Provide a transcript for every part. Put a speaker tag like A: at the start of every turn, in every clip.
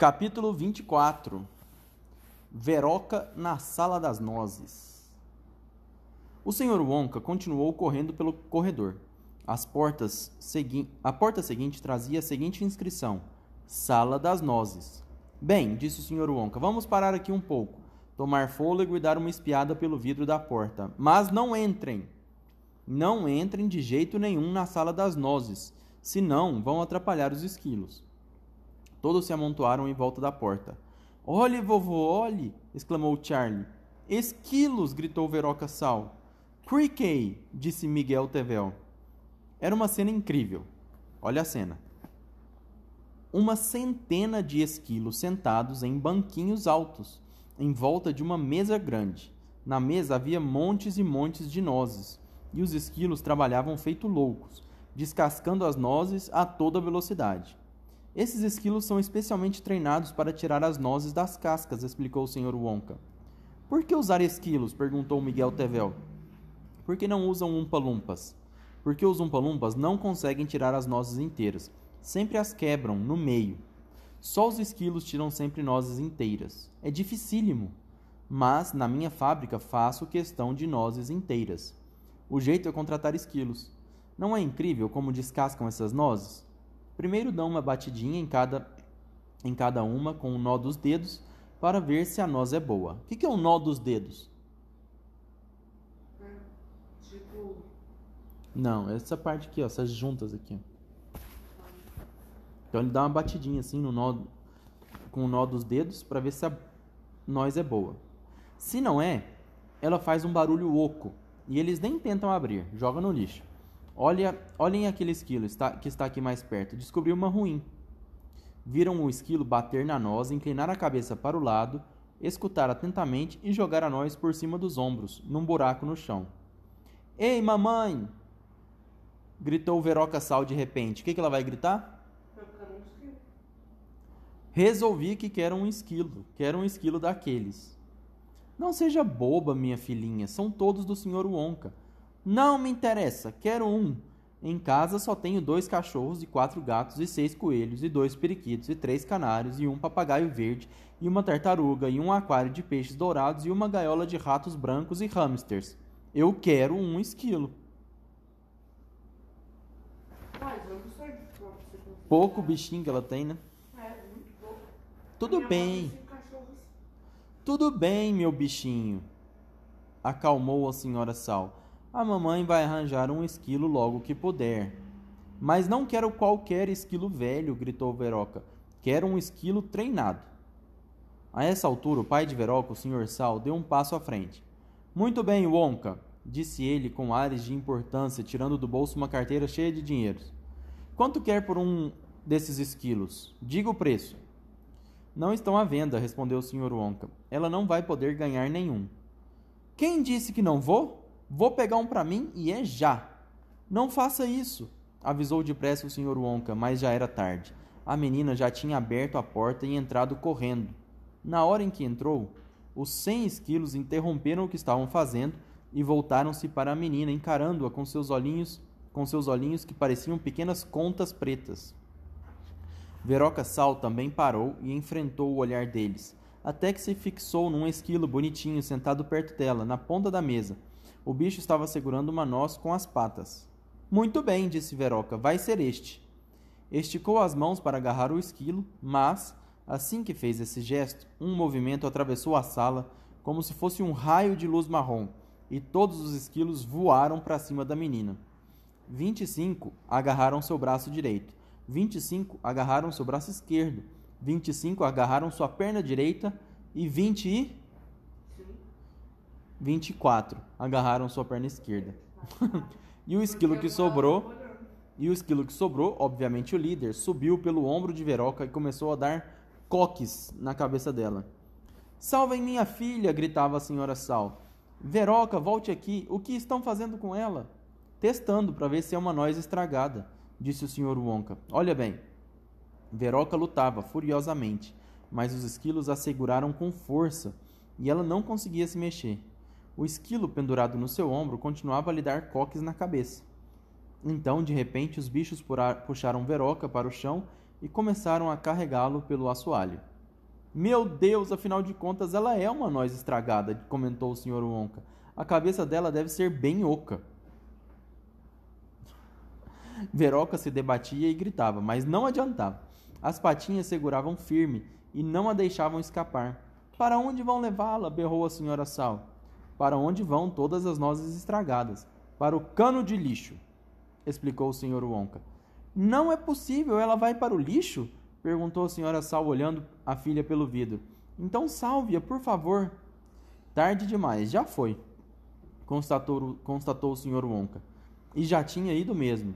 A: Capítulo 24 Veroca na Sala das Nozes O Sr. Wonka continuou correndo pelo corredor. As portas segui... A porta seguinte trazia a seguinte inscrição: Sala das Nozes. Bem, disse o Sr. Wonka, vamos parar aqui um pouco, tomar fôlego e dar uma espiada pelo vidro da porta. Mas não entrem! Não entrem de jeito nenhum na Sala das Nozes, senão vão atrapalhar os esquilos. Todos se amontoaram em volta da porta. Olhe, vovô, olhe! exclamou Charlie. Esquilos! gritou Veroca Sal. Crickey! disse Miguel Tevel. Era uma cena incrível. Olha a cena. Uma centena de esquilos sentados em banquinhos altos, em volta de uma mesa grande. Na mesa havia montes e montes de nozes, e os esquilos trabalhavam feito loucos, descascando as nozes a toda velocidade. Esses esquilos são especialmente treinados para tirar as nozes das cascas, explicou o Sr. Wonka. Por que usar esquilos? perguntou Miguel Tevel. Por que não usam umpa-lumpas? Porque os umpa-lumpas não conseguem tirar as nozes inteiras. Sempre as quebram no meio. Só os esquilos tiram sempre nozes inteiras. É dificílimo. Mas na minha fábrica faço questão de nozes inteiras. O jeito é contratar esquilos. Não é incrível como descascam essas nozes? Primeiro dão uma batidinha em cada, em cada uma com o nó dos dedos para ver se a noz é boa. O que, que é o nó dos dedos?
B: Tipo.
A: Não, essa parte aqui, ó, essas juntas aqui. Então ele dá uma batidinha assim no nó com o nó dos dedos para ver se a noz é boa. Se não é, ela faz um barulho oco e eles nem tentam abrir, joga no lixo. Olha, olhem aquele esquilo está, que está aqui mais perto. Descobriu uma ruim. Viram o esquilo bater na noz, inclinar a cabeça para o lado, escutar atentamente e jogar a noz por cima dos ombros, num buraco no chão. Ei, mamãe! Gritou Veroca Sal de repente. O que, que ela vai gritar?
B: Eu quero um esquilo.
A: Resolvi que quero um esquilo, quero um esquilo daqueles. Não seja boba, minha filhinha, são todos do Sr. Wonka. Não me interessa, quero um. Em casa só tenho dois cachorros e quatro gatos e seis coelhos e dois periquitos e três canários e um papagaio verde e uma tartaruga e um aquário de peixes dourados e uma gaiola de ratos brancos e hamsters. Eu quero um esquilo. Pouco bichinho que ela tem, né?
B: É, muito pouco.
A: Tudo bem. Tudo bem, meu bichinho. Acalmou a senhora Sal. A mamãe vai arranjar um esquilo logo que puder. Mas não quero qualquer esquilo velho, gritou Veroca. Quero um esquilo treinado. A essa altura, o pai de Veroca, o Sr. Sal, deu um passo à frente. Muito bem, Wonka, disse ele com ares de importância, tirando do bolso uma carteira cheia de dinheiros. Quanto quer por um desses esquilos? Diga o preço. Não estão à venda, respondeu o Sr. Wonka. Ela não vai poder ganhar nenhum. Quem disse que não vou? Vou pegar um para mim e é já. Não faça isso, avisou depressa o Sr. Wonka, mas já era tarde. A menina já tinha aberto a porta e entrado correndo. Na hora em que entrou, os cem esquilos interromperam o que estavam fazendo e voltaram-se para a menina, encarando-a com seus olhinhos, com seus olhinhos que pareciam pequenas contas pretas. Veroca Sal também parou e enfrentou o olhar deles, até que se fixou num esquilo bonitinho sentado perto dela, na ponta da mesa. O bicho estava segurando uma noz com as patas. Muito bem, disse Veroca, vai ser este. Esticou as mãos para agarrar o esquilo, mas, assim que fez esse gesto, um movimento atravessou a sala como se fosse um raio de luz marrom, e todos os esquilos voaram para cima da menina. Vinte e cinco agarraram seu braço direito, vinte e cinco agarraram seu braço esquerdo, vinte e cinco agarraram sua perna direita e vinte e
B: Sim.
A: 24 agarraram sua perna esquerda. e o esquilo que sobrou, e o esquilo que sobrou, obviamente o líder, subiu pelo ombro de Veroca e começou a dar coques na cabeça dela. Salvem minha filha! gritava a senhora Sal. Veroca, volte aqui. O que estão fazendo com ela? Testando para ver se é uma noz estragada, disse o senhor Wonka. Olha bem. Veroca lutava furiosamente, mas os esquilos a seguraram com força e ela não conseguia se mexer. O esquilo pendurado no seu ombro continuava a lhe dar coques na cabeça. Então, de repente, os bichos puxaram Veroca para o chão e começaram a carregá-lo pelo assoalho. Meu Deus, afinal de contas, ela é uma noz estragada, comentou o Sr. Wonka. A cabeça dela deve ser bem oca. Veroca se debatia e gritava, mas não adiantava. As patinhas seguravam firme e não a deixavam escapar. Para onde vão levá-la? berrou a senhora Sal. Para onde vão todas as nozes estragadas? Para o cano de lixo, explicou o Sr. Wonka. Não é possível, ela vai para o lixo? perguntou a senhora Sal olhando a filha pelo vidro. Então salve-a, por favor. Tarde demais, já foi, constatou, constatou o Sr. Wonka. E já tinha ido mesmo.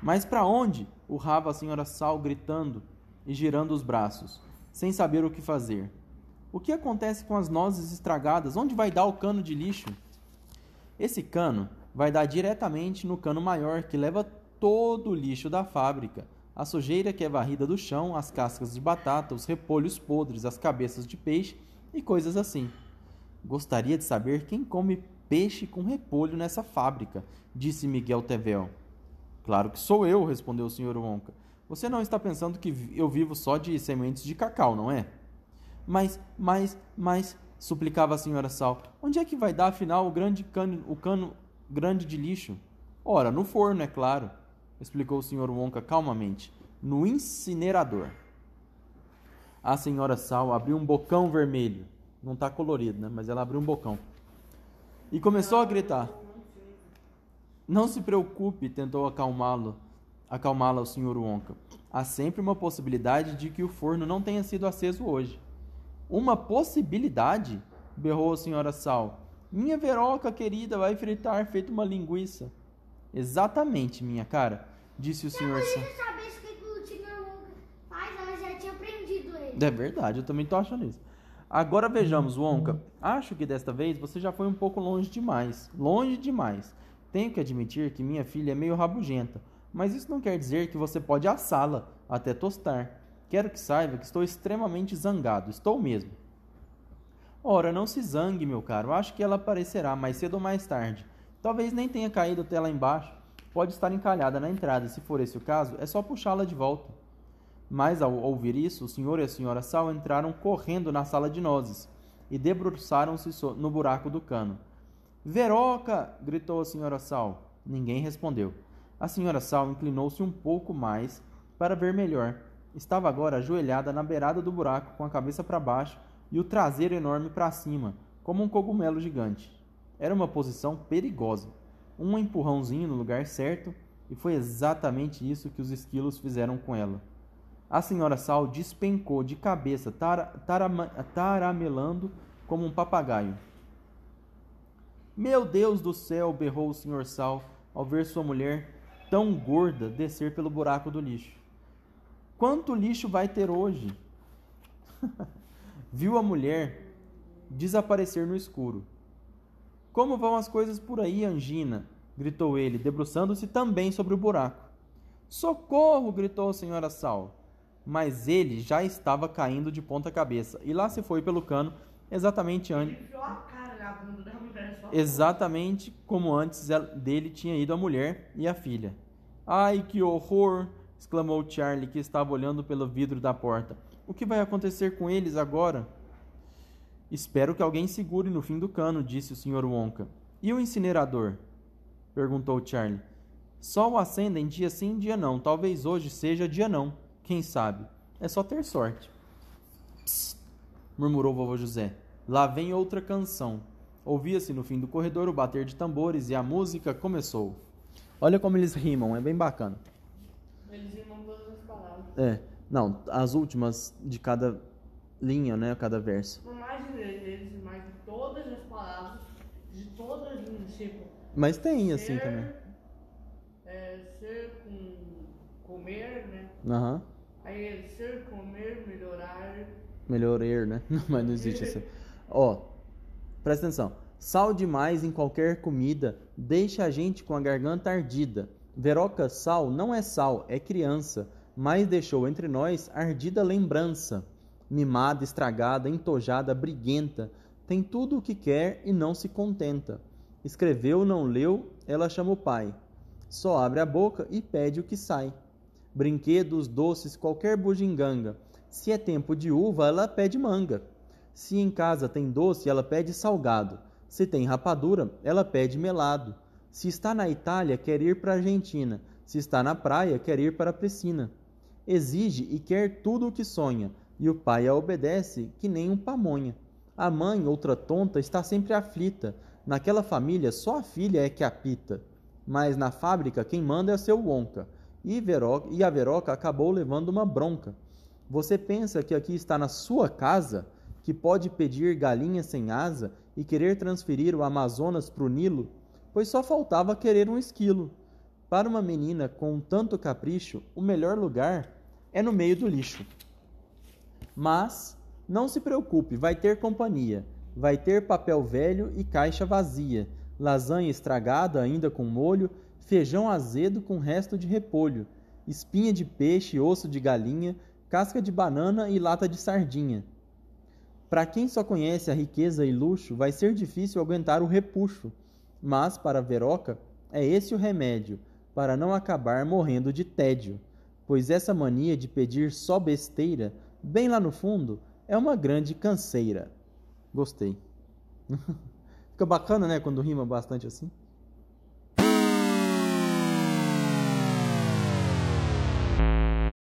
A: Mas para onde? urrava a senhora Sal gritando e girando os braços, sem saber o que fazer. O que acontece com as nozes estragadas? Onde vai dar o cano de lixo? Esse cano vai dar diretamente no cano maior que leva todo o lixo da fábrica. A sujeira que é varrida do chão, as cascas de batata, os repolhos podres, as cabeças de peixe e coisas assim. Gostaria de saber quem come peixe com repolho nessa fábrica, disse Miguel Tevel. Claro que sou eu, respondeu o Sr. Wonka. Você não está pensando que eu vivo só de sementes de cacau, não é? Mas, mas, mas, suplicava a senhora Sal, onde é que vai dar afinal o grande cano, o cano grande de lixo? Ora, no forno, é claro, explicou o Sr. Wonka calmamente. No incinerador. A senhora Sal abriu um bocão vermelho. Não está colorido, né? Mas ela abriu um bocão. E começou a gritar. Não se preocupe, tentou acalmá-lo, acalmá-la o Sr. Wonka. Há sempre uma possibilidade de que o forno não tenha sido aceso hoje. Uma possibilidade? berrou a senhora Sal. Minha veroca querida vai fritar feito uma linguiça. Exatamente, minha cara, disse o senhor Sal.
C: saber o que o Sr. Wonka faz, ela já tinha aprendido ele.
A: É verdade, eu também tô achando isso. Agora vejamos, Wonka. Acho que desta vez você já foi um pouco longe demais. Longe demais. Tenho que admitir que minha filha é meio rabugenta, mas isso não quer dizer que você pode assá-la até tostar. Quero que saiba que estou extremamente zangado, estou mesmo. Ora, não se zangue, meu caro. Acho que ela aparecerá mais cedo ou mais tarde. Talvez nem tenha caído até lá embaixo. Pode estar encalhada na entrada. Se for esse o caso, é só puxá-la de volta. Mas ao ouvir isso, o senhor e a senhora Sal entraram correndo na sala de nozes e debruçaram-se no buraco do cano. Veroca! gritou a senhora Sal. Ninguém respondeu. A senhora Sal inclinou-se um pouco mais para ver melhor. Estava agora ajoelhada na beirada do buraco, com a cabeça para baixo e o traseiro enorme para cima, como um cogumelo gigante. Era uma posição perigosa. Um empurrãozinho no lugar certo, e foi exatamente isso que os esquilos fizeram com ela. A senhora Sal despencou de cabeça, tara, tarama, taramelando como um papagaio. Meu Deus do céu! berrou o Sr. Sal ao ver sua mulher tão gorda descer pelo buraco do lixo. Quanto lixo vai ter hoje? Viu a mulher desaparecer no escuro. Como vão as coisas por aí, Angina? gritou ele, debruçando-se também sobre o buraco. Socorro! gritou a senhora Sal. Mas ele já estava caindo de ponta cabeça e lá se foi pelo cano, exatamente antes. Exatamente como antes dele tinha ido a mulher e a filha. Ai, que horror! Exclamou Charlie, que estava olhando pelo vidro da porta. O que vai acontecer com eles agora? Espero que alguém segure no fim do cano, disse o Sr. Wonka. E o incinerador? perguntou Charlie. Só o acendem dia sim, dia não. Talvez hoje seja dia não. Quem sabe? É só ter sorte. Psst, murmurou vovô José. Lá vem outra canção. Ouvia-se no fim do corredor o bater de tambores e a música começou. Olha como eles rimam, é bem bacana.
B: Eles rimam todas as palavras.
A: É, não, as últimas de cada linha, né, cada verso.
B: Por mais de eles rimam de todas as palavras, de todas as linhas, tipo.
A: Mas tem assim
B: ser,
A: também.
B: É, ser com comer, né?
A: Aham.
B: Aí é ser, comer, melhorar.
A: Melhorer, né? Mas não existe assim. Ó, presta atenção. Sal demais em qualquer comida deixa a gente com a garganta ardida. Veroca sal não é sal, é criança, mas deixou entre nós ardida lembrança. Mimada, estragada, entojada, briguenta, tem tudo o que quer e não se contenta. Escreveu, não leu, ela chama o pai. Só abre a boca e pede o que sai. Brinquedos, doces, qualquer bugiganga. Se é tempo de uva, ela pede manga. Se em casa tem doce, ela pede salgado. Se tem rapadura, ela pede melado. Se está na Itália, quer ir para a Argentina. Se está na praia, quer ir para a piscina. Exige e quer tudo o que sonha, e o pai a obedece que nem um pamonha. A mãe, outra tonta, está sempre aflita. Naquela família, só a filha é que apita. Mas na fábrica, quem manda é seu Wonka. E, Veroca, e a Veroca acabou levando uma bronca. Você pensa que aqui está na sua casa, que pode pedir galinha sem asa e querer transferir o Amazonas para o Nilo? Pois só faltava querer um esquilo. Para uma menina com tanto capricho, o melhor lugar é no meio do lixo. Mas não se preocupe, vai ter companhia. Vai ter papel velho e caixa vazia, lasanha estragada ainda com molho, feijão azedo com resto de repolho, espinha de peixe, osso de galinha, casca de banana e lata de sardinha. Para quem só conhece a riqueza e luxo, vai ser difícil aguentar o repuxo, mas para Veroca é esse o remédio para não acabar morrendo de tédio, pois essa mania de pedir só besteira, bem lá no fundo, é uma grande canseira. Gostei. Fica bacana, né, quando rima bastante assim.